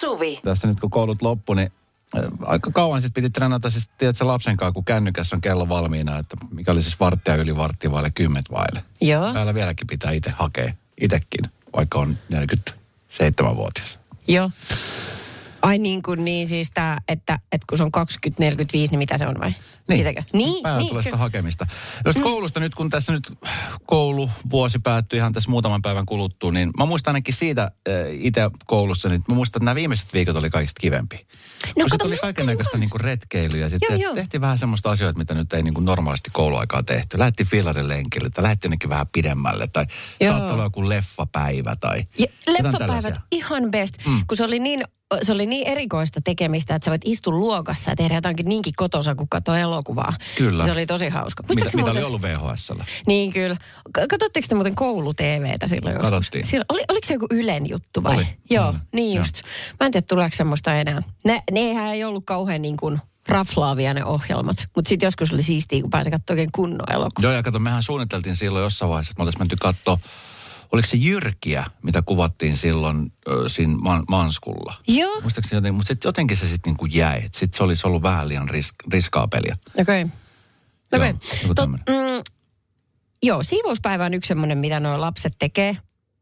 Suvi. Tässä nyt kun koulut loppu, niin äh, aika kauan sitten piti treenata siis, tiedätkö, lapsen kanssa, kun kännykässä on kello valmiina, että mikä oli siis varttia yli varttia vaille kymmet vaille. Joo, Täällä vieläkin pitää itse hakea, itsekin, vaikka on 47-vuotias. joo. Ai niin kuin niin siis tää, että, että kun se on 20, 45, niin mitä se on vai? Sitäkö? Niin, Päällä niin. tulee sitä kyllä. hakemista. Jos koulusta nyt, kun tässä nyt koulu vuosi päättyi ihan tässä muutaman päivän kuluttua, niin mä muistan ainakin siitä äh, itse koulussa, niin mä muistan, että nämä viimeiset viikot oli kaikista kivempi. No, kun se tuli kaiken näköistä niinku retkeilyä. Sitten Joo, joo, tehtiin vähän semmoista asioita, mitä nyt ei niinku normaalisti kouluaikaa tehty. Lähti fillarin lenkille tai lähti jonnekin vähän pidemmälle tai Joo. saattoi olla joku leffapäivä tai Ja leffapäivät tällaisia. ihan best, mm. kun se oli, niin, se oli niin erikoista tekemistä, että sä voit istua luokassa ja tehdä jotakin niinkin kotosa, kun katsoo elokuvaa. Kyllä. Se oli tosi hauska. Mitä, Muistatko mitä muuten- oli ollut VHSllä? Niin kyllä. Katsotteko te muuten koulu-TVtä silloin joskus? Katsottiin. Silloin, oli, oliko se joku Ylen juttu vai? Oli, Joo, oli, niin joo. just. Mä en tiedä, tuleeko semmoista enää. Ne, nehän ei ollut kauhean niin kuin raflaavia ne ohjelmat. Mutta sitten joskus oli siistiä, kun pääsi katsomaan oikein kunnon elokuva. Joo, ja kato, mehän suunniteltiin silloin jossain vaiheessa, että me oltaisiin menty katsoa, oliko se Jyrkiä, mitä kuvattiin silloin ö, siinä man, Manskulla. Joo. Muistaakseni jotenkin, mutta sitten jotenkin se sitten niinku jäi. Sitten se olisi ollut vähän liian risk, riskaa peliä. Okei. Okei. Joo, joku Tot- tämmönen. mm, Joo, siivouspäivä on yksi semmoinen, mitä nuo lapset tekee.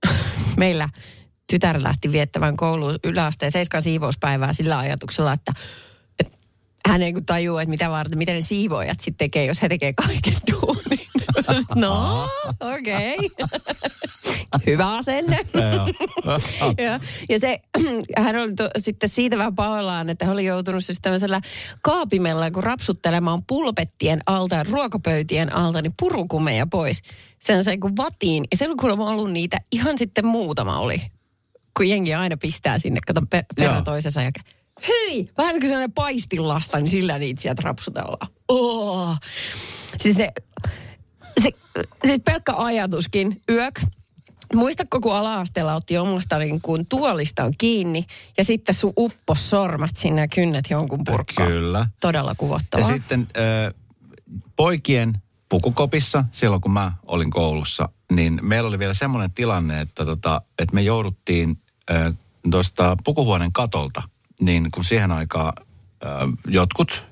Meillä tytär lähti viettämään kouluun yläasteen seiskan siivouspäivää sillä ajatuksella, että, hän ei kun tajua, että mitä varten, miten ne siivoojat sitten tekee, jos he tekee kaiken duunin. No, okei. Hyvä asenne. ja, ja se, hän oli to, sitten siitä vähän pahoillaan, että hän oli joutunut siis tämmöisellä kaapimella, kun rapsuttelemaan pulpettien alta ja ruokapöytien alta, niin purukumeja pois. Sen sai kuin vatiin. Ja se on kuulemma ollut niitä ihan sitten muutama oli. Kun jengi aina pistää sinne, kato per, perä toisensa ja hei, vähän kuin sellainen paistinlasta, niin sillä niitä sieltä rapsutellaan. Oh. Siis se, se, se pelkkä ajatuskin, yök, Muistatko, kun ala-asteella otti omasta niin kuin tuolistaan kiinni ja sitten sun uppos sormat sinne ja kynnet jonkun purkkaan? Kyllä. Todella Ja kuvottavaa. sitten ö, poikien pukukopissa, silloin kun mä olin koulussa, niin meillä oli vielä semmoinen tilanne, että, tota, että me jouduttiin tuosta pukuhuoneen katolta, niin kun siihen aikaan jotkut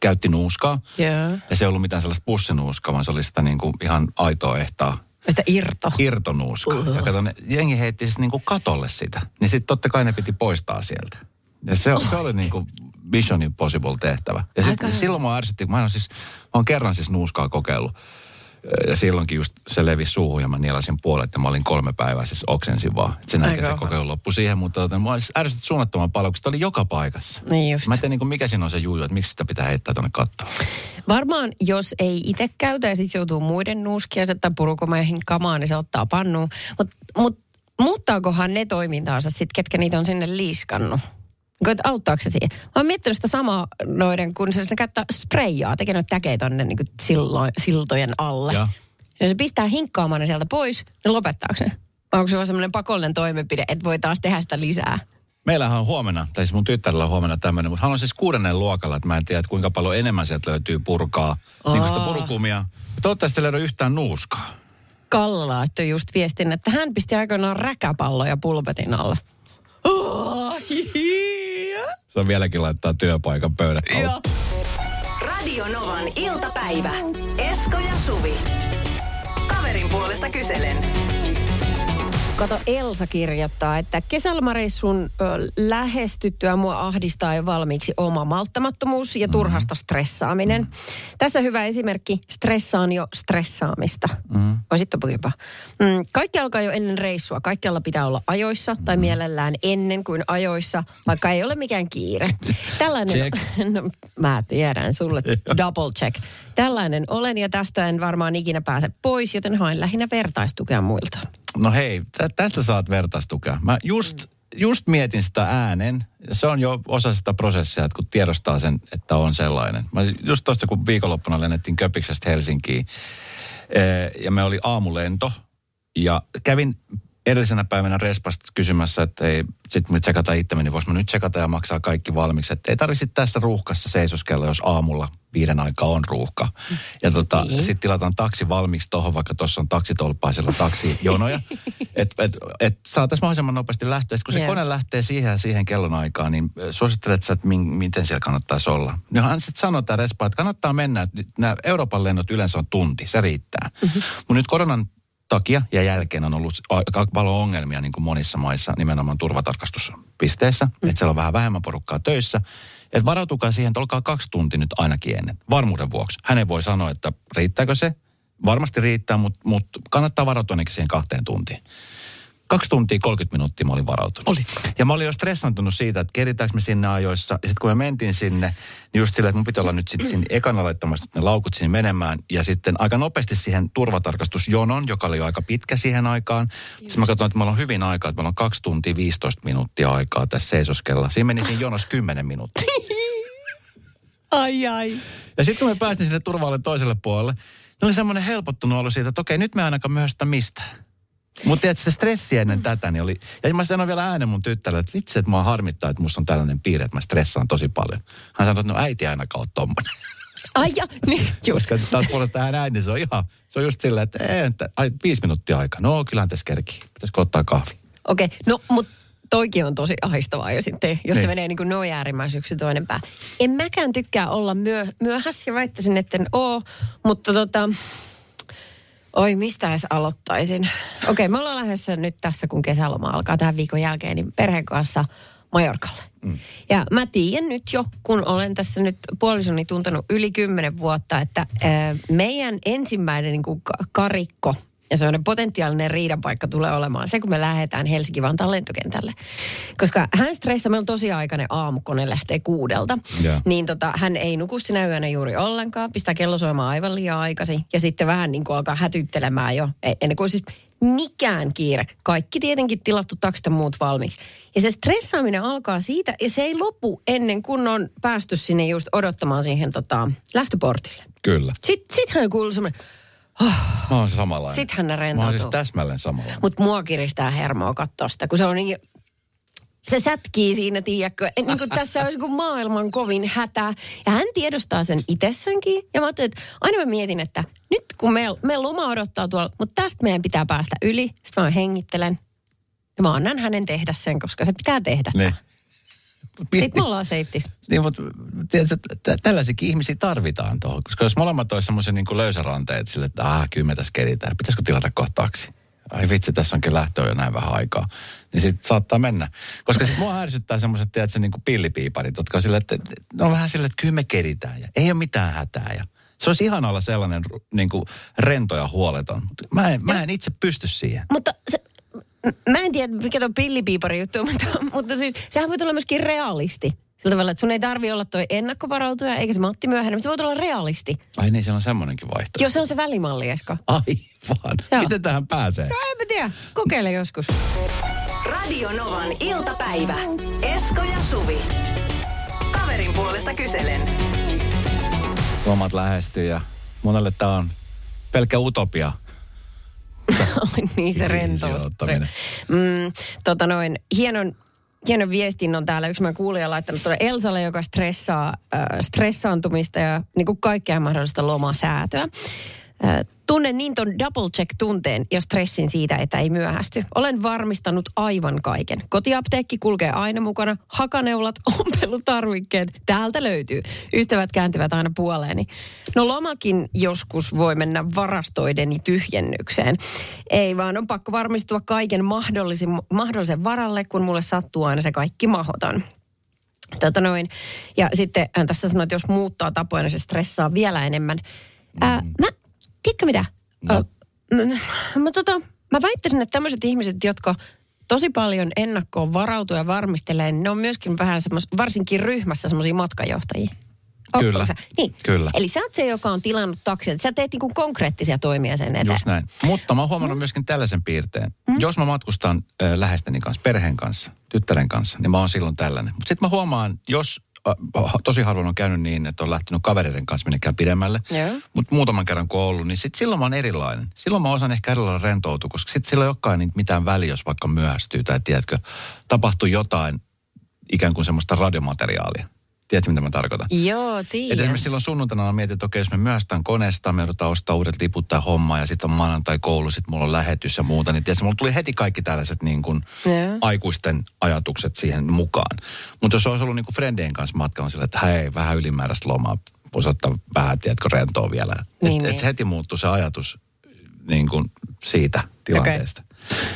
käytti nuuskaa, Joo. ja se ei ollut mitään sellaista pussinuuskaa, vaan se oli sitä niin kuin ihan aitoa ehtaa Sitä irto. irtonuuska. Uhu. Ja kato, ne, jengi heitti siis niinku katolle sitä. Niin sitten totta kai ne piti poistaa sieltä. Ja se, se oli niinku Mission Impossible tehtävä. Ja sitten Aika- silloin mä ärsytti, kun mä oon siis, mä oon kerran siis nuuskaa kokeillut. Ja silloinkin just se levisi suuhun ja mä nielasin puolet ja mä olin kolme päivää siis oksensin vaan. Sen jälkeen se kokeilu loppui siihen, mutta tota, mä siis ärsytti suunnattoman paljon, sitä oli joka paikassa. Niin just. Mä en tiedä niinku, mikä siinä on se juju, että miksi sitä pitää heittää tuonne kattoon. Varmaan, jos ei itse käytä ja sitten joutuu muiden nuuskia tai purukomeihin kamaan, niin se ottaa pannuun. Mutta mut, muuttaakohan ne toimintaansa sitten, ketkä niitä on sinne liiskannut? Että Auttaako se siihen? Mä oon miettinyt sitä samaa noiden, kun se, käyttää spreijaa, tekee noita täkeä tonne niin sillo, siltojen alle. Ja. Ja se pistää hinkkaamaan ne sieltä pois, niin lopettaako ne? Onko se vaan semmoinen pakollinen toimenpide, että voi taas tehdä sitä lisää? Meillähän on huomenna, tai siis mun tyttärellä on huomenna tämmöinen, mutta hän on siis kuudennen luokalla, että mä en tiedä, että kuinka paljon enemmän sieltä löytyy purkaa, niin kuin sitä purukumia. Toivottavasti ei löydä yhtään nuuskaa. Kalla laittoi just viestin, että hän pisti aikoinaan räkäpalloja pulpetin alle. Se on vieläkin laittaa työpaikan pöydän alle. Radio Novan iltapäivä. Esko ja Suvi. Kaverin puolesta kyselen. Kato, Elsa kirjoittaa, että kesälomareissun ö, lähestyttyä mua ahdistaa jo valmiiksi oma malttamattomuus ja turhasta stressaaminen. Tässä hyvä esimerkki, stressaan jo stressaamista. Mm. Voisitko puhupa? Mm, kaikki alkaa jo ennen reissua. Kaikkialla pitää olla ajoissa tai mielellään ennen kuin ajoissa, vaikka ei ole mikään kiire. Tällainen, Check. no, mä tiedän, sulle double check. Tällainen olen ja tästä en varmaan ikinä pääse pois, joten haen lähinnä vertaistukea muilta. No hei, tä- tästä saat vertaistukea. Mä just, just mietin sitä äänen. Se on jo osa sitä prosessia, että kun tiedostaa sen, että on sellainen. Mä just tuossa, kun viikonloppuna lennettiin Köpiksestä Helsinkiin, eh, ja me oli aamulento, ja kävin edellisenä päivänä respasta kysymässä, että ei, sit me tsekata itsemme, niin vois mä nyt tsekata ja maksaa kaikki valmiiksi. Että ei tarvitse tässä ruuhkassa seisoskella, jos aamulla viiden aikaa on ruuhka. Ja tota, Niin. sitten tilataan taksi valmiiksi tohon, vaikka tuossa on taksitolppaisella taksijonoja. Että et, et saataisiin mahdollisimman nopeasti lähteä. Sitten kun se Joo. kone lähtee siihen ja siihen kellon aikaan, niin äh, suosittelet sä, että min, miten siellä kannattaisi olla. Niin hän sitten sanoo tämä respa, että kannattaa mennä. Nämä Euroopan lennot yleensä on tunti, se riittää. Mm-hmm. Mutta nyt koronan takia ja jälkeen on ollut aika paljon ongelmia niin kuin monissa maissa nimenomaan turvatarkastuspisteissä. Mm. Että siellä on vähän vähemmän porukkaa töissä. Että varautukaa siihen, että olkaa kaksi tuntia nyt ainakin ennen. Varmuuden vuoksi. Hän ei voi sanoa, että riittääkö se. Varmasti riittää, mutta, mutta kannattaa varautua ainakin siihen kahteen tuntiin. Kaksi tuntia 30 minuuttia mä olin varautunut. Olit. Ja mä olin jo stressantunut siitä, että keritäänkö me sinne ajoissa. Ja sitten kun me mentiin sinne, niin just silleen, että mun piti olla nyt sitten sinne ekana laittamassa ne laukut sinne menemään. Ja sitten aika nopeasti siihen turvatarkastusjonon, joka oli jo aika pitkä siihen aikaan. Sitten mä katsoin, että meillä on hyvin aikaa, että meillä on kaksi tuntia 15 minuuttia aikaa tässä seisoskella. Siinä meni siinä jonossa 10 minuuttia. Ai ai. Ja sitten kun me päästiin sinne turvalle toiselle puolelle, niin oli semmoinen helpottunut olo siitä, että okei, nyt me ainakaan myöhästä mistään. Mutta tiedätkö, se stressi ennen tätä, niin oli... Ja mä sanoin vielä äänen mun tyttärelle, että vitsi, että mua harmittaa, että musta on tällainen piirre, että mä stressaan tosi paljon. Hän sanoi, että no äiti ainakaan ole tommonen. Ai ja, niin just. Koska taas puolesta tähän äiti, niin se on ihan... Se on just silleen, että, ei, että ai, viisi minuuttia aikaa. No, kyllähän tässä kerkii. Pitäisikö ottaa kahvi? Okei, okay. no mutta toikin on tosi ahistavaa jo sitten, jos niin. Se menee niin kuin noin äärimmäisen yksi toinen pää. En mäkään tykkää olla myö, myöhässä ja väittäisin, että en oo, mutta tota... Oi, mistä edes aloittaisin? Okei, okay, me ollaan lähdössä nyt tässä, kun kesäloma alkaa tämän viikon jälkeen, niin perheen kanssa Majorkalle. Mm. Ja mä tiedän nyt jo, kun olen tässä nyt puolisoni tuntenut yli kymmenen vuotta, että ää, meidän ensimmäinen niin kuin ka- karikko ja sellainen potentiaalinen riidanpaikka tulee olemaan se, kun me lähdetään Helsinki-Vantaan lentokentälle. Koska hän stressaa, meillä on tosi aikainen aamu, kun ne lähtee kuudelta. Joo. Niin tota, hän ei nuku sinä yönä juuri ollenkaan, pistää kello soimaan aivan liian aikaisin. Ja sitten vähän niin kuin alkaa hätyttelemään jo, e- ennen kuin siis mikään kiire. Kaikki tietenkin tilattu taksit ja muut valmiiksi. Ja se stressaaminen alkaa siitä, ja se ei lopu ennen kuin on päästy sinne just odottamaan siihen tota, lähtöportille. Kyllä. Sitten sit hän kuuluu semmoinen, Mä oon samanlainen. Sittenhän ne Mä oon rentoutuu. siis täsmälleen samanlainen. mutta mua kiristää hermoa katsoa sitä, kun se on niin se sätkii siinä, tiedätkö, niin kuin tässä olisi kuin maailman kovin hätä. Ja hän tiedostaa sen itsessäänkin. Ja mä ajattelin, että aina mä mietin, että nyt kun me, me loma odottaa tuolla, mutta tästä meidän pitää päästä yli. Sitten mä hengittelen. Ja mä annan hänen tehdä sen, koska se pitää tehdä. Niin. Sitten me ollaan safetys. Niin, mutta tiedätkö, että tällaisiakin ihmisiä tarvitaan tuohon. Koska jos molemmat olisi semmoisen niin löysäranteet sille, että ah, kyllä me tässä keritään. Pitäisikö tilata kohtaksi? Ai vitsi, tässä onkin lähtö jo näin vähän aikaa. Niin sitten saattaa mennä. Koska sitten mua ärsyttää semmoiset, tiedätkö, niin kuin pillipiiparit, jotka on sille, että ne on vähän sille, että kyllä me keritään. Ja ei ole mitään hätää. Ja se olisi ihan olla sellainen niin kuin rento ja huoleton. Mä en, mä en itse pysty siihen. Mutta se, mä en tiedä, mikä tuo pillipiipari juttu on, mutta, mutta siis, sehän voi olla myöskin realisti. Sillä tavalla, että sun ei tarvi olla toi ennakkovarautuja, eikä se Matti myöhäinen, mutta se voi olla realisti. Ai niin, siellä on semmoinenkin vaihtoehto. Jos se on se välimalli, Esko. Aivan. Joo. Miten tähän pääsee? No en mä tiedä. Kokeile joskus. Radio Novan iltapäivä. Esko ja Suvi. Kaverin puolesta kyselen. lomat lähestyy ja monelle tämä on pelkkä utopia. Niin se rentous. Mm, tota noin, hienon, hienon viestin on täällä yksi meidän kuulija laittanut tuonne Elsalle, joka stressaa, äh, stressaantumista ja niin kuin kaikkea mahdollista lomasäätöä. Äh, tunnen niin ton double check tunteen ja stressin siitä, että ei myöhästy. Olen varmistanut aivan kaiken. Kotiapteekki kulkee aina mukana. Hakaneulat, ompelutarvikkeet. Täältä löytyy. Ystävät kääntyvät aina puoleeni. No lomakin joskus voi mennä varastoideni tyhjennykseen. Ei vaan on pakko varmistua kaiken mahdollisen, mahdollisen varalle, kun mulle sattuu aina se kaikki mahoton. Tota noin. Ja sitten hän tässä sanoi, että jos muuttaa tapoja, niin se stressaa vielä enemmän. Ää, mä, tiedätkö mitä? No. Ää, mä, mä, tota, mä väittäisin, että tämmöiset ihmiset, jotka tosi paljon ennakkoon varautuu ja varmistelee, niin ne on myöskin vähän semmos, varsinkin ryhmässä semmoisia matkajohtajia. Kyllä. Niin. Kyllä. Eli sä oot se, joka on tilannut taksilta. Sä teet niinku konkreettisia toimia sen eteen. Just näin. Mutta mä oon huomannut myöskin tällaisen piirteen. Jos mä matkustan ö, läheisteni kanssa, perheen kanssa, tyttären kanssa, niin mä oon silloin tällainen. Mutta sitten mä huomaan, jos äh, tosi harvoin on käynyt niin, että on lähtenyt kavereiden kanssa minnekään pidemmälle. Joo. Mutta muutaman kerran kun on ollut, niin sit silloin mä oon erilainen. Silloin mä osaan ehkä erilainen rentoutua, koska sit sillä ei olekaan niin mitään väliä, jos vaikka myöhästyy tai tiedätkö, tapahtuu jotain ikään kuin semmoista radiomateriaalia. Tiedätkö, mitä mä tarkoitan? Joo, Et tiedän. esimerkiksi silloin sunnuntaina mä mietin, että okei, jos me myöhästään koneesta, me joudutaan ostaa uudet liput tai hommaa ja sitten on maanantai koulu, sitten mulla on lähetys ja muuta, niin tiedätkö, mulla tuli heti kaikki tällaiset niin kuin Joo. aikuisten ajatukset siihen mukaan. Mutta jos olisi ollut niin kuin friendien kanssa matkalla sillä, että hei, vähän ylimääräistä lomaa, voisi ottaa vähän, tiedätkö, rentoa vielä. Niin, et, niin. et heti muuttui se ajatus niin kuin siitä tilanteesta.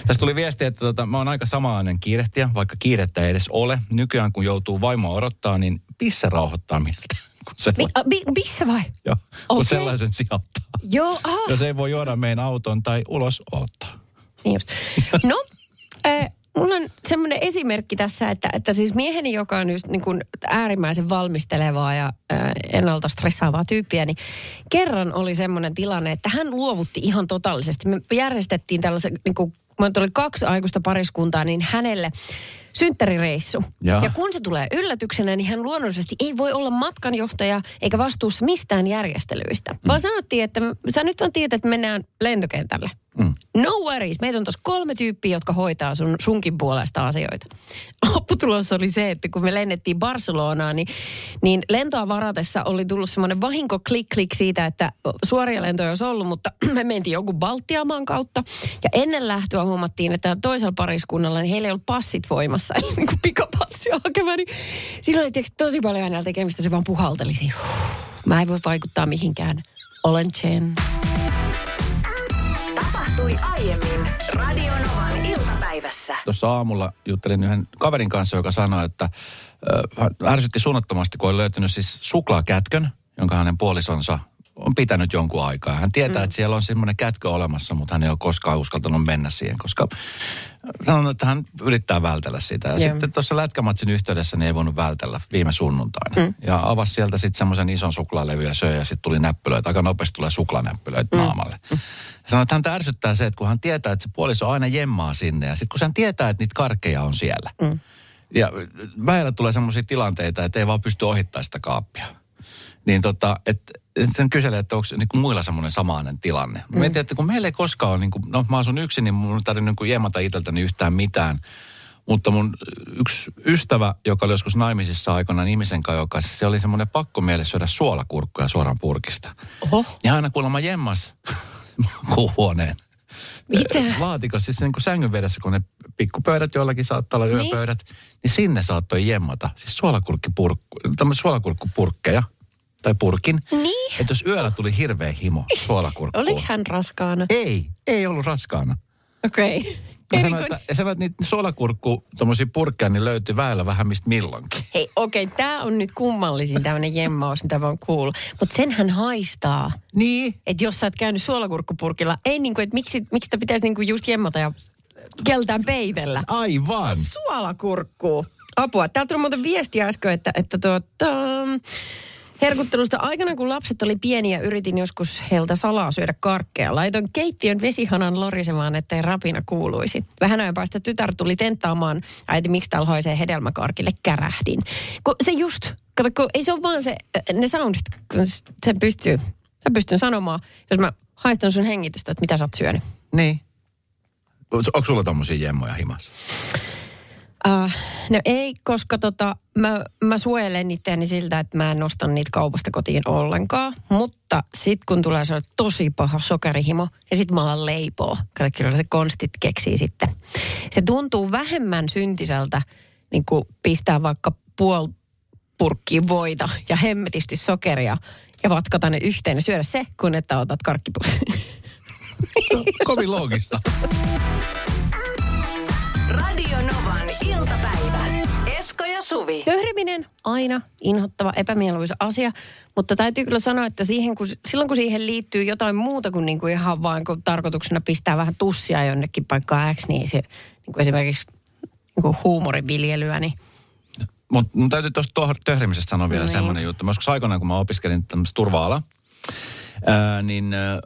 Tässä tuli viesti, että tota, mä oon aika samanlainen kiirehtiä, vaikka kiirettä ei edes ole. Nykyään kun joutuu vaimoa odottaa, niin pisse rauhoittaa mieltä. Kun se, bi, vai? joo, kun Okei. sellaisen sijoittaa. Joo, aha. Jos ei voi juoda meidän auton tai ulos ottaa. Niin just. No, äh, mulla on semmoinen esimerkki tässä, että, että siis mieheni, joka on just niin kuin äärimmäisen valmistelevaa ja äh, ennalta stressaavaa tyyppiä, niin kerran oli semmoinen tilanne, että hän luovutti ihan totaalisesti. Me järjestettiin tällaisen, niin kuin, oli kaksi aikuista pariskuntaa, niin hänelle synttärireissu. Jaa. Ja kun se tulee yllätyksenä, niin hän luonnollisesti ei voi olla matkanjohtaja eikä vastuussa mistään järjestelyistä. Mm. Vaan sanottiin, että sä nyt on tietää, että mennään lentokentälle. Mm. No worries, meitä on tuossa kolme tyyppiä, jotka hoitaa sun, sunkin puolesta asioita. Lopputulos oli se, että kun me lennettiin Barcelonaan, niin, niin lentoa varatessa oli tullut semmoinen vahinko klik klik siitä, että suoria lentoja olisi ollut, mutta me mentiin jonkun Baltiamaan kautta. Ja ennen lähtöä huomattiin, että toisella pariskunnalla, niin heillä ei ollut passit voimassa, eli niin kuin pikapassia hakemaan. Niin siinä oli tietysti tosi paljon hänellä tekemistä, se vaan puhalteli siihen. Mä en voi vaikuttaa mihinkään. Olen Chen. Tapahtui aiemmin Radionovan iltapäivässä. Tuossa aamulla juttelin yhden kaverin kanssa, joka sanoi, että ö, hän ärsytti suunnattomasti, kun oli löytynyt siis suklaakätkön, jonka hänen puolisonsa on pitänyt jonkun aikaa. Hän tietää, mm. että siellä on semmoinen kätkö olemassa, mutta hän ei ole koskaan uskaltanut mennä siihen, koska sanon, että hän yrittää vältellä sitä. Ja Joo. sitten tuossa lätkämatsin yhteydessä niin ei voinut vältellä viime sunnuntaina. Mm. Ja avasi sieltä sitten semmoisen ison suklaalevy ja söi ja sitten tuli näppylöitä. Aika nopeasti tulee suklaanäppylöitä mm. naamalle. Ja sanoi, että häntä ärsyttää se, että kun hän tietää, että se puoliso aina jemmaa sinne. Ja sitten kun hän tietää, että niitä karkkeja on siellä. Mm. Ja väillä tulee semmoisia tilanteita, että ei vaan pysty ohittamaan sitä kaappia. Niin tota, että et sen kyselee, että onko niinku muilla semmoinen samainen tilanne. Mä mietin, että kun meillä ei koskaan ole, niinku, no mä asun yksin, niin mun ei tarvitse niinku jemata itseltäni yhtään mitään. Mutta mun yksi ystävä, joka oli joskus naimisissa aikanaan ihmisen kanssa, joka se oli semmoinen pakko miele syödä suolakurkkuja suoraan purkista. Oho. Ja aina kuulemma jemmas huoneen. Mitä? Laatikossa, siis niin kuin sängyn vedessä, kun ne pikkupöydät joillakin saattaa olla Niin. yöpöydät, niin sinne saattoi jemmata. Siis suolakurkkipurkku, tämmöisiä suolakurkkupurkkeja tai purkin. Niin. Että jos yöllä tuli hirveä himo suolakurkkuun. Oliko hän raskaana? Ei, ei ollut raskaana. Okei. Okay. Ja sanoin, että, sanoin, että niitä suolakurkku, tommosia purkkeja, niin löytyy väellä vähän mistä milloinkin. Hei, okei, okay, tämä on nyt kummallisin tämmöinen jemmaus, mitä mä oon kuullut. Mutta senhän haistaa. Niin. Että jos sä oot käynyt suolakurkkupurkilla, ei niinku, että miksi, miksi sitä pitäisi niinku just jemmata ja keltään peitellä. Aivan. Suolakurkku. Apua. Täältä tuli muuten viesti äsken, että, että tuota, herkuttelusta aikana, kun lapset oli pieniä, yritin joskus heiltä salaa syödä karkkeja. Laitoin keittiön vesihanan lorisemaan, ettei rapina kuuluisi. Vähän ajan päästä tytär tuli tenttaamaan, äiti, miksi täällä haisee hedelmäkarkille, kärähdin. Kun se just, kato, kun ei se ole vaan se, ne soundit, kun se pystyy, mä pystyn sanomaan, jos mä haistan sun hengitystä, että mitä sä oot syönyt. Niin. Onko sulla tommosia jemmoja himassa? Uh, no ei, koska tota, mä, mä suojelen itseäni siltä, että mä en nosta niitä kaupasta kotiin ollenkaan. Mutta sitten kun tulee se tosi paha sokerihimo ja sitten mä alan leipoo. Kato, se konstit keksii sitten. Se tuntuu vähemmän syntiseltä niin kuin pistää vaikka puol purkkiä voita ja hemmetisti sokeria ja vatkata ne yhteen ja syödä se, kun että otat karkkipussin. Kovin loogista. Radio Novan iltapäivä. Esko ja Suvi. Köhriminen aina inhottava, epämieluisa asia, mutta täytyy kyllä sanoa, että siihen, kun, silloin kun siihen liittyy jotain muuta kuin, niin kuin ihan vaan kun tarkoituksena pistää vähän tussia jonnekin paikkaan X, niin se niin kuin esimerkiksi niin kuin huumoriviljelyä, niin Mutta mun täytyy tuosta töhrimisestä sanoa vielä Niin. semmoinen juttu. Mä joskus aikoinaan, kun mä opiskelin tämmöistä Ää, niin äh,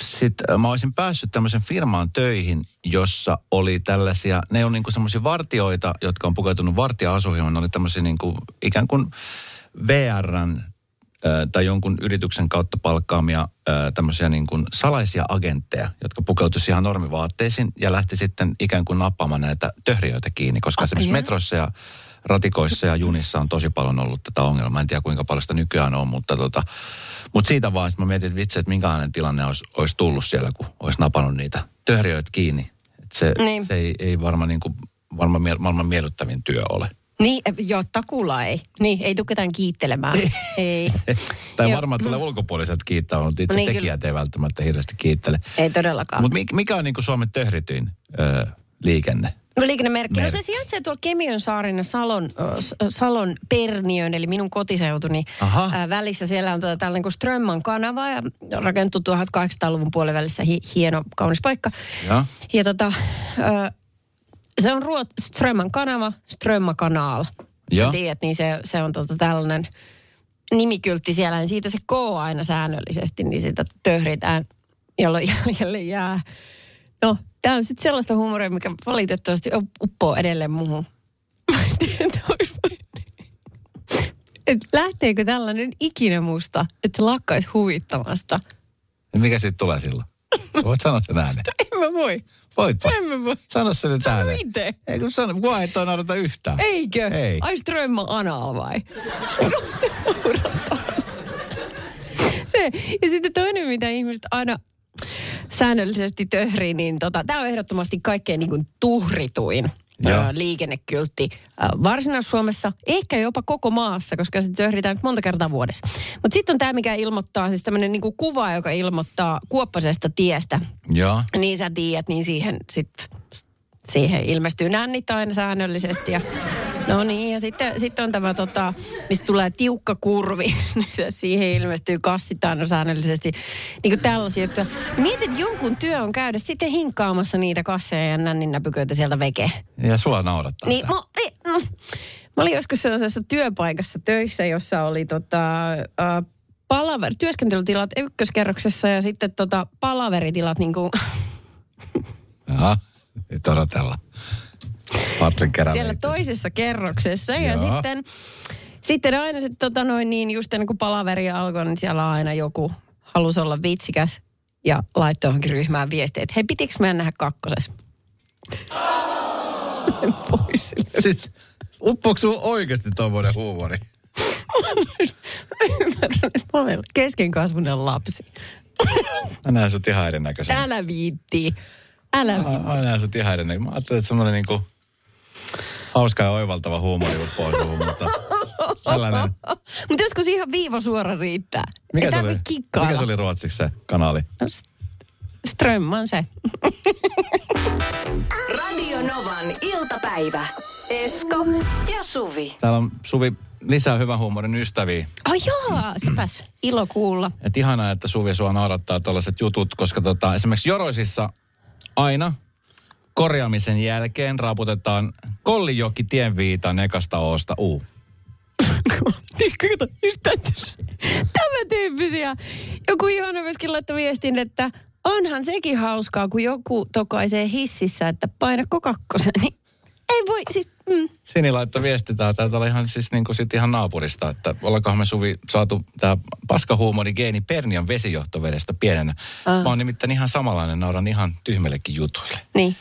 sit äh, mä olisin päässyt tämmöisen firmaan töihin, jossa oli tällaisia, ne on niinku semmoisia vartioita, jotka on pukeutunut vartija-asuihin. Ne oli tämmöisiä niinku ikään kuin VRn äh, tai jonkun yrityksen kautta palkkaamia äh, tämmöisiä niin kuin salaisia agentteja, jotka pukeutuisivat ihan normivaatteisiin ja lähti sitten ikään kuin nappaamaan näitä töhriöitä kiinni, koska Ah, esimerkiksi joo. metroissa ja ratikoissa ja junissa on tosi paljon ollut tätä ongelmaa. En tiedä kuinka paljon sitä nykyään on, mutta, tota, mutta siitä vaan sit mä mietin, että vitsi, että minkälainen tilanne olisi, olisi tullut siellä, kun olisi napannut niitä töhriöitä kiinni. Et se, Niin. se ei, ei varmaan niin kuin, varmaan mie- maailman miellyttävin työ ole. Niin, eh, joo, takulla ei. Niin, ei tule ketään kiittelemään. ei. Tai Joo. varmaan tulee ulkopuoliset kiittää, mutta itse Niin, niin, kyllä. tekijät ei välttämättä hirveästi kiittele. Ei todellakaan. Mutta mikä on niin kuin Suomen töhrityin ö, liikenne? No liikennemerkki. No se Merkki. sijaitsee tuolla Kemiön saaren ja Salon, Salon Perniön, eli minun kotiseutuni Aha. ää, välissä. Siellä on tuota, tällainen kuin Strömman kanava ja rakentui 1800-luvun puolivälissä hi, hieno, kaunis paikka. Joo. Ja tota, ö, se on Ruot, Strömman kanava, Strömma kanal. Joo. Sä tiedät, niin se, se on tota tällainen nimikyltti siellä, niin siitä se K aina säännöllisesti, niin sitä töhritään, jolloin jäljelle jää. No, tämä on sitten sellaista huumoria, mikä valitettavasti up- uppoo edelleen muuhun. Mä en tiedä, Et lähteekö tällainen ikinä musta, että se lakkaisi huvittamasta? Mikä siitä tulee silloin? Voit sanoa sen ääneen. En mä voi. Voitpa. En mä voi. Sano se nyt Sano ääneen. itse. Ei kun sano, kun et toi naurata yhtään. Eikö? Ei. Ai Strömma anal vai? Se. Ja sitten toinen, mitä ihmiset aina säännöllisesti töhrii, niin tota, tämä on ehdottomasti kaikkein niin kuin tuhrituin Joo. liikennekyltti Varsinais-Suomessa, ehkä jopa koko maassa, koska se töhritään nyt monta kertaa vuodessa. Mutta sitten on tämä, mikä ilmoittaa, siis tämmöinen niin kuva, joka ilmoittaa kuoppasesta tiestä, Joo. niin sä tiedät, niin siihen sit, siihen ilmestyy nännit aina säännöllisesti. Ja, no niin, ja sitten, sitten on tämä, tota, mistä tulee tiukka kurvi, niin se, siihen ilmestyy kassit aina säännöllisesti. Niin kuin tällaisia juttuja. Mietit, että jonkun työ on käydä sitten hinkkaamassa niitä kasseja ja nännin näpyköitä sieltä veke. Ja sua naurattaa Niin, mä, ei, mm. mä olin joskus sellaisessa työpaikassa töissä, jossa oli tota, äh, palaver, työskentelytilat ykköskerroksessa ja sitten tota, palaveritilat niin kuin, Jaha, nyt odotellaan. Siellä toisessa kerroksessa. Ja Joo. sitten, sitten aina sit, tota noin, niin just ennen kuin palaveri alkoi, niin siellä aina joku halusi olla vitsikäs ja laittoi johonkin ryhmään viestiä, että hei, pitikö meidän nähdä kakkosessa? Pois. Siis, uppoako sun oikeasti tuommoinen huumori? Ymmärrän, että mä olen keskenkasvunen lapsi. Mä näen sut ihan erinäköisenä. Älä viittii. Älä viittii. Mä, mä näen sut ihan erinäköisenä. Mä ajattelin, että semmoinen niinku hauska ja oivaltava huumori uppoo suhun, mutta tällainen. Mutta joskus ihan viiva suora riittää. Mikä Ei se, oli, kikkailla. mikä se oli ruotsiksi se kanali? Strömman se. Radio Novan iltapäivä. Esko ja Suvi. Täällä on Suvi lisää hyvän huumorin ystäviä. Ai joo, sepäs. Ilo kuulla. Et ihanaa, että Suvi sua naurattaa tällaiset jutut, koska tota, esimerkiksi Joroisissa aina korjaamisen jälkeen raaputetaan Kollijoki tienviitan ekasta oosta uu. Niin, Tämä tyyppisiä. Joku Johanna myöskin laittoi viestin, että onhan sekin hauskaa, kun joku tokaisee hississä, että painako kakkosen. Niin ei voi, siis, mm. Sini laittoi viesti tää, täältä oli ihan, siis niin kuin sit ihan naapurista, että ollaankohan me Suvi saatu tämä paskahuumori geeni Pernian vesijohtovedestä pienenä. Ah. Mä oon nimittäin ihan samanlainen, nauran ihan tyhmillekin jutuille. niin.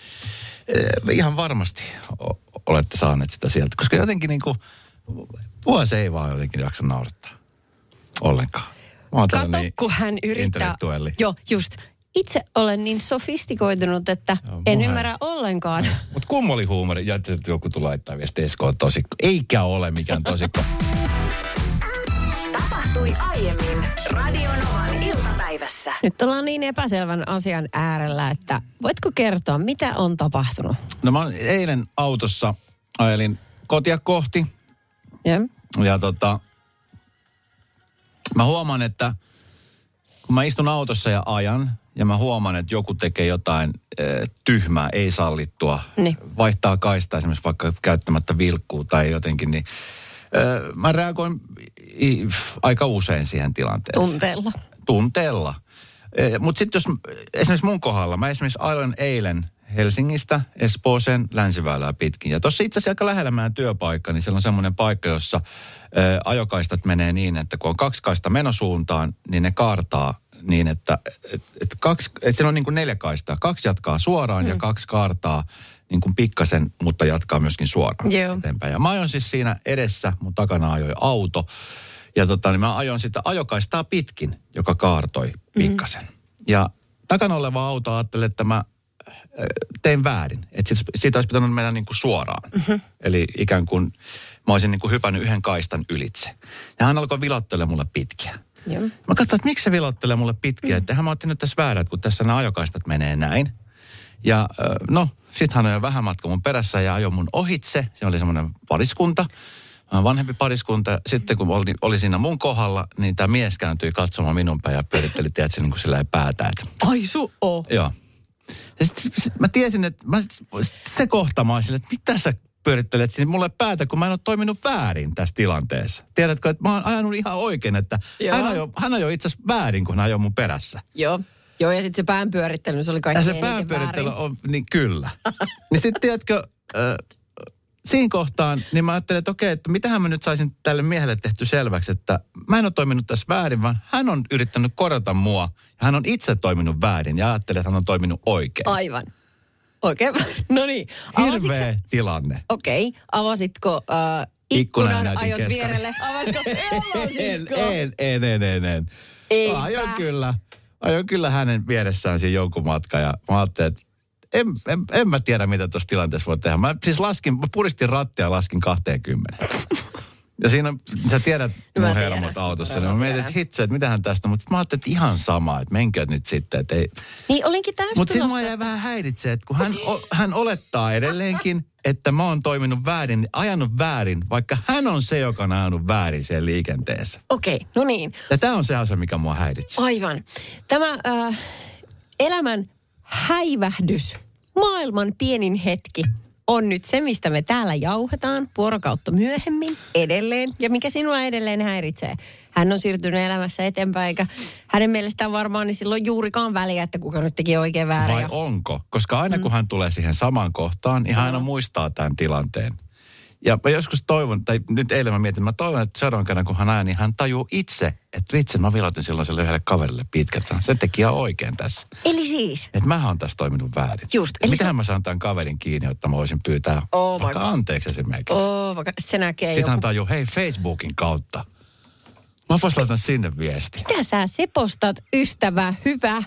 Eh, ihan varmasti o- olette saaneet sitä sieltä, koska jotenkin niin kuin, vuosi ei vaan jotenkin jaksa naurattaa ollenkaan. Kato, tällainen kun hän yrittää. Joo, just. Itse olen niin sofistikoitunut, että Joo, en ymmärrä ollenkaan. Mutta kummoli huumori, ja että joku tulee laittaa viesti Esko on tosikko. Eikä ole mikään tosikko. Tapahtui aiemmin Radio Novan iltapäivässä. Nyt ollaan niin epäselvän asian äärellä, että voitko kertoa, mitä on tapahtunut? No mä eilen autossa ajelin kotia kohti Ja? ja tota, mä huomaan, että kun mä istun autossa ja ajan ja mä huomaan, että joku tekee jotain e, tyhmää, ei sallittua, Niin. vaihtaa kaista esimerkiksi vaikka käyttämättä vilkkuu tai jotenkin, niin e, mä reagoin i, aika usein siihen tilanteeseen. Tunteella. tunteella. Mutta sitten jos esimerkiksi mun kohdalla, mä esimerkiksi ajoin eilen Helsingistä Espooseen länsiväylää pitkin. Ja tuossa itse asiassa aika lähellä meidän työpaikka, niin siellä on semmoinen paikka, jossa ä, ajokaistat menee niin, että kun on kaksi kaista menosuuntaan, niin ne kaartaa niin, että et, et kaksi, et siinä on niin kuin neljä kaistaa. Kaksi jatkaa suoraan mm. ja kaksi kaartaa niin kuin pikkasen, mutta jatkaa myöskin suoraan Joo. eteenpäin. Ja mä ajoin siis siinä edessä, mun takana ajoi auto. Ja tota, niin mä ajoin sitä ajokaistaa pitkin, joka kaartoi pikkasen. Mm. Ja takana oleva auto ajatteli, että mä äh, tein väärin. Että sit, siitä olisi pitänyt mennä niin kuin suoraan. Mm-hmm. Eli ikään kuin mä olisin niin kuin hypännyt yhden kaistan ylitse. Ja hän alkoi vilottelemaan mulle pitkiä. Joo. Mä katsoin, että miksi se vilottelee mulle pitkiä. Mm. Että hän mä otin nyt tässä väärät, kun tässä nämä ajokaistat menee näin. Ja no, sit hän ajoi vähän matka mun perässä ja ajoi mun ohitse. Se oli semmoinen pariskunta, vanhempi pariskunta. Sitten kun oli, oli siinä mun kohdalla, niin tämä mies kääntyi katsomaan minun päin ja pyöritteli, tiedätkö, niin kuin sillä päätä. Että, Ai su oo. joo. Ja sit, sit, mä tiesin, että mä, sit se kohta mä olisin, että mitä sä pyörittelet sinne mulle päätä, kun mä en ole toiminut väärin tässä tilanteessa. Tiedätkö, että mä oon ajanut ihan oikein, että Joo. hän ajoi, hän ajoi itse asiassa väärin, kun hän ajoi mun perässä. Joo. Joo, ja sitten se päänpyörittely, se oli Ja se päänpyörittely väärin. on, niin kyllä. niin sitten tiedätkö, äh, siinä kohtaan, niin mä ajattelin, että okei, että mitähän mä nyt saisin tälle miehelle tehty selväksi, että mä en ole toiminut tässä väärin, vaan hän on yrittänyt korjata mua. Ja hän on itse toiminut väärin ja ajattelin, että hän on toiminut oikein. Aivan. Oikein. No niin. Avasitko Hirveä tilanne. Okei, avasitko äh, Ikkunan ikkunan, ajot vierelle? Avasitko? En, en, en, en, en, en. Eipä. Ajoin kyllä, ajoin kyllä hänen vieressään siinä jonkun matka ja mä ajattelin, että en, en, en mä tiedä, mitä tuossa tilanteessa voi tehdä. Mä siis laskin, mä puristin rattia ja laskin 20. Ja siinä, on- sä tiedät No mun hermot autossa, niin mä mietin, että hitse, että mitähän tästä, mutta mä ajattelin, että ihan sama, että menkööt nyt sitten, että ei. Niin olinkin täysin Mutta sitten mua jäi vähän häiritse, että kun hän, o, hän olettaa edelleenkin, että mä oon toiminut väärin, ajanut väärin, vaikka hän on se, joka on ajanut väärin siellä liikenteessä. Okei, no niin. Ja tämä on se asia, mikä mua häiritsee. Aivan. Tämä äh, elämän häivähdys, maailman pienin hetki, on nyt se, mistä me täällä jauhetaan vuorokautta myöhemmin edelleen. Ja mikä sinua edelleen häiritsee. Hän on siirtynyt elämässä eteenpäin, eikä hänen mielestään varmaan niin silloin juurikaan väliä, että kuka nyt teki oikein väärin. Vai onko? Koska aina kun hän tulee siihen samaan kohtaan, niin hän aina muistaa tämän tilanteen. Ja mä joskus toivon, tai nyt eilen mä mietin, mä toivon, että seuraavan kerran kun hän ajaa, niin hän tajuu itse, että vitsi, mä vilotin silloin sille yhdelle kaverille pitkät. Se teki ihan oikein tässä. Eli siis, Että mä oon tässä toiminut väärin. Just, eli mitähän se- mä saan tämän kaverin kiinni, jotta mä voisin pyytää Oh vaikka God. anteeksi esimerkiksi. oh, vaikka se näkee Sitten hän joku. tajuu, hei Facebookin kautta. Mä vois laittaa sinne viesti. Mitä sä sepostat, ystävä, hyvä?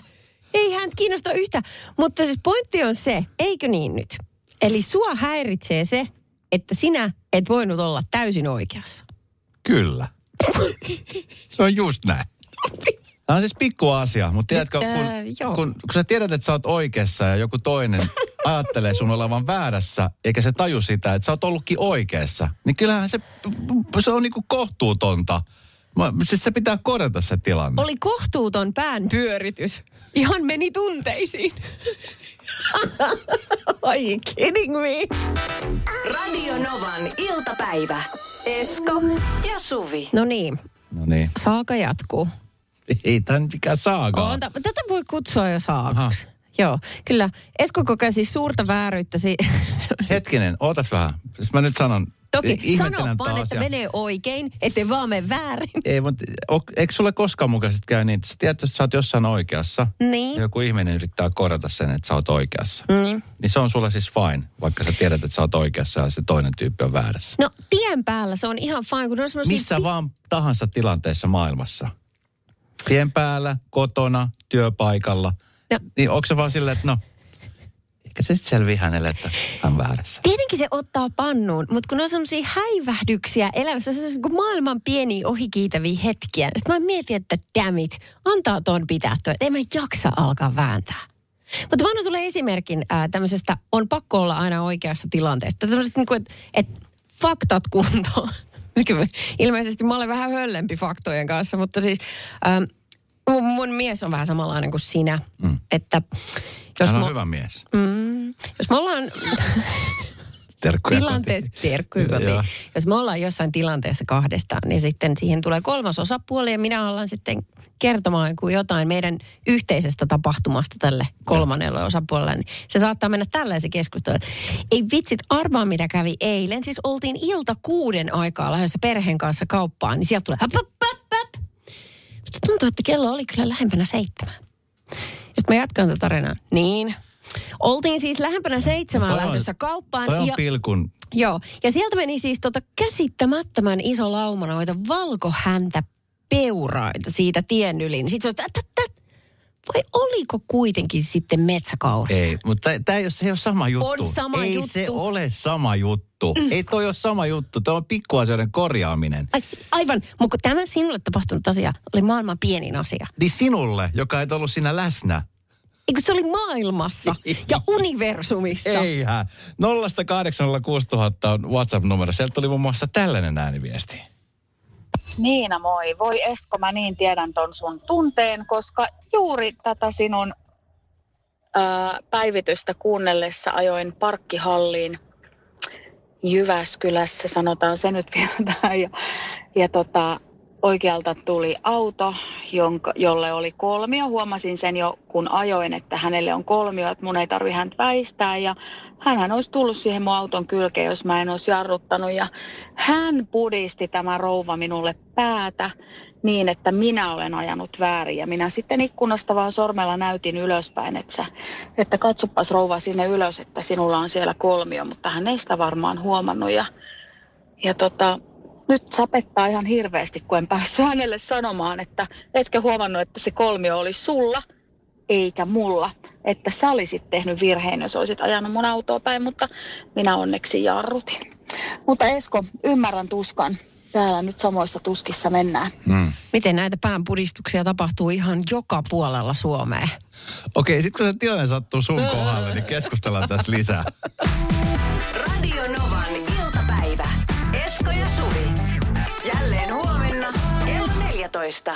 Ei hän kiinnosta yhtä. Mutta siis pointti on se, eikö niin nyt? Eli sua häiritsee se, että sinä et voinut olla täysin oikeassa. Kyllä. Se on just näin. Tämä on siis pikku asia, mutta tiedätkö, kun, joo. kun, kun sä tiedät, että sä oot oikeassa ja joku toinen ajattelee sun olevan väärässä, eikä se taju sitä, että sä oot ollutkin oikeassa, niin kyllähän se, se on niinku kohtuutonta. Mä, siis se pitää korjata se tilanne. Oli kohtuuton pään pyöritys. Ihan meni tunteisiin. Ai kidding me? Radio Novan iltapäivä. Esko ja Suvi. No niin, No niin. saaka jatkuu. Ei tämä nyt mikään. On, ta- tätä voi kutsua jo saakaksi. Joo, kyllä. Esko kokee siis suurta vääryyttä. Si- Hetkinen, ootas vähän. Siis mä nyt sanon. Toki ihmettelen sano vaan, taas että menee oikein, ettei vaan mene väärin. Ei, mutta eikö sulle koskaan mukaisesti käy niin, että sä tiedät, että sä oot jossain oikeassa. Niin. Ja joku ihminen yrittää korjata sen, että sä oot oikeassa. Mm. Niin se on sulle siis fine, vaikka sä tiedät, että sä oot oikeassa ja se toinen tyyppi on väärässä. No tien päällä se on ihan fine, kun on semmoisia... Missä vaan tahansa tilanteessa maailmassa. Tien päällä, kotona, työpaikalla. No. Niin onko se vaan silleen, että no, ehkä se sitten selviää hänelle, että hän on väärässä. Tietenkin se ottaa pannuun, mutta kun on semmoisia häivähdyksiä elämässä, se on niin maailman pieniä ohikiitäviä hetkiä. Sitten mä mietin, että damn it, antaa ton pitää tuo, että en mä jaksa alkaa vääntää. Mutta mä annan sulle esimerkin ää, tämmöisestä, on pakko olla aina oikeassa tilanteesta. Tämmöisestä niin kuin, että et faktat kuntoon. Ilmeisesti mä olen vähän höllempi faktojen kanssa, mutta siis ähm, mun, mun mies on vähän samanlainen kuin sinä. Mm. Että jos Hän mä- on hyvä mies. Mm, ollaan... Terkkuja tilanteet, terkkuja. Jos me ollaan jossain tilanteessa kahdestaan, niin sitten siihen tulee kolmas osapuoli ja minä ollaan sitten kertomaan kuin jotain meidän yhteisestä tapahtumasta tälle kolmannelle osapuolelle. Niin se saattaa mennä tällaisen keskustelun. että Ei vitsit, arvaa mitä kävi eilen. Siis oltiin ilta kuuden aikaa lähdössä perheen kanssa kauppaan, niin sieltä tulee hap, hap, hap. Musta tuntuu, että kello oli kyllä lähempänä seitsemän. Sitten mä jatkan tätä tarinaa. Niin. Oltiin siis lähempänä seitsemän on- lähdössä kauppaan. Toi on ja, pilkun. joo, ja sieltä meni siis tota käsittämättömän iso lauma noita valkohäntä peuraita siitä tien yli. Sitten se on, tät, tät, vai oliko kuitenkin sitten metsäkauri? Ei, mutta tämä ei, ei ole sama juttu. On sama ei juttu. se ole sama juttu. Mm. Ei toi ole sama juttu. Tämä on pikkuasioiden korjaaminen. Ai, aivan, mutta tämä sinulle tapahtunut asia oli maailman pienin asia. Niin sinulle, joka et ollut siinä läsnä. Eikö se oli maailmassa ja universumissa? Eihän. 0806000 on WhatsApp-numero. Sieltä tuli muun muassa tällainen ääniviesti. Niina moi. Voi Esko, mä niin tiedän ton sun tunteen, koska juuri tätä sinun ää, päivitystä kuunnellessa ajoin parkkihalliin Jyväskylässä, sanotaan se nyt vielä tähän. Ja, ja tota, oikealta tuli auto, jonka, jolle oli kolmio. Huomasin sen jo, kun ajoin, että hänelle on kolmio, että mun ei tarvi häntä väistää. Ja hänhän olisi tullut siihen mun auton kylkeen, jos mä en olisi jarruttanut. Ja hän pudisti tämä rouva minulle päätä niin, että minä olen ajanut väärin. Ja minä sitten ikkunasta vaan sormella näytin ylöspäin, että, sä, että katsopas rouva sinne ylös, että sinulla on siellä kolmio. Mutta hän ei sitä varmaan huomannut. Ja, ja tota, nyt sapettaa ihan hirveästi, kun en päässyt hänelle sanomaan, että etkö huomannut, että se kolmio oli sulla eikä mulla. Että sä olisit tehnyt virheen, jos olisit ajanut mun autoa päin, mutta minä onneksi jarrutin. Mutta Esko, ymmärrän tuskan. Täällä nyt samoissa tuskissa mennään. Mm. Miten näitä päänpudistuksia tapahtuu ihan joka puolella Suomea? Okei, sitten kun se tilanne sattuu sun kohdalle, niin keskustellaan tästä lisää. Radio Novan iltapäivä. Esko ja Suvi. Jälleen huomenna kello 14.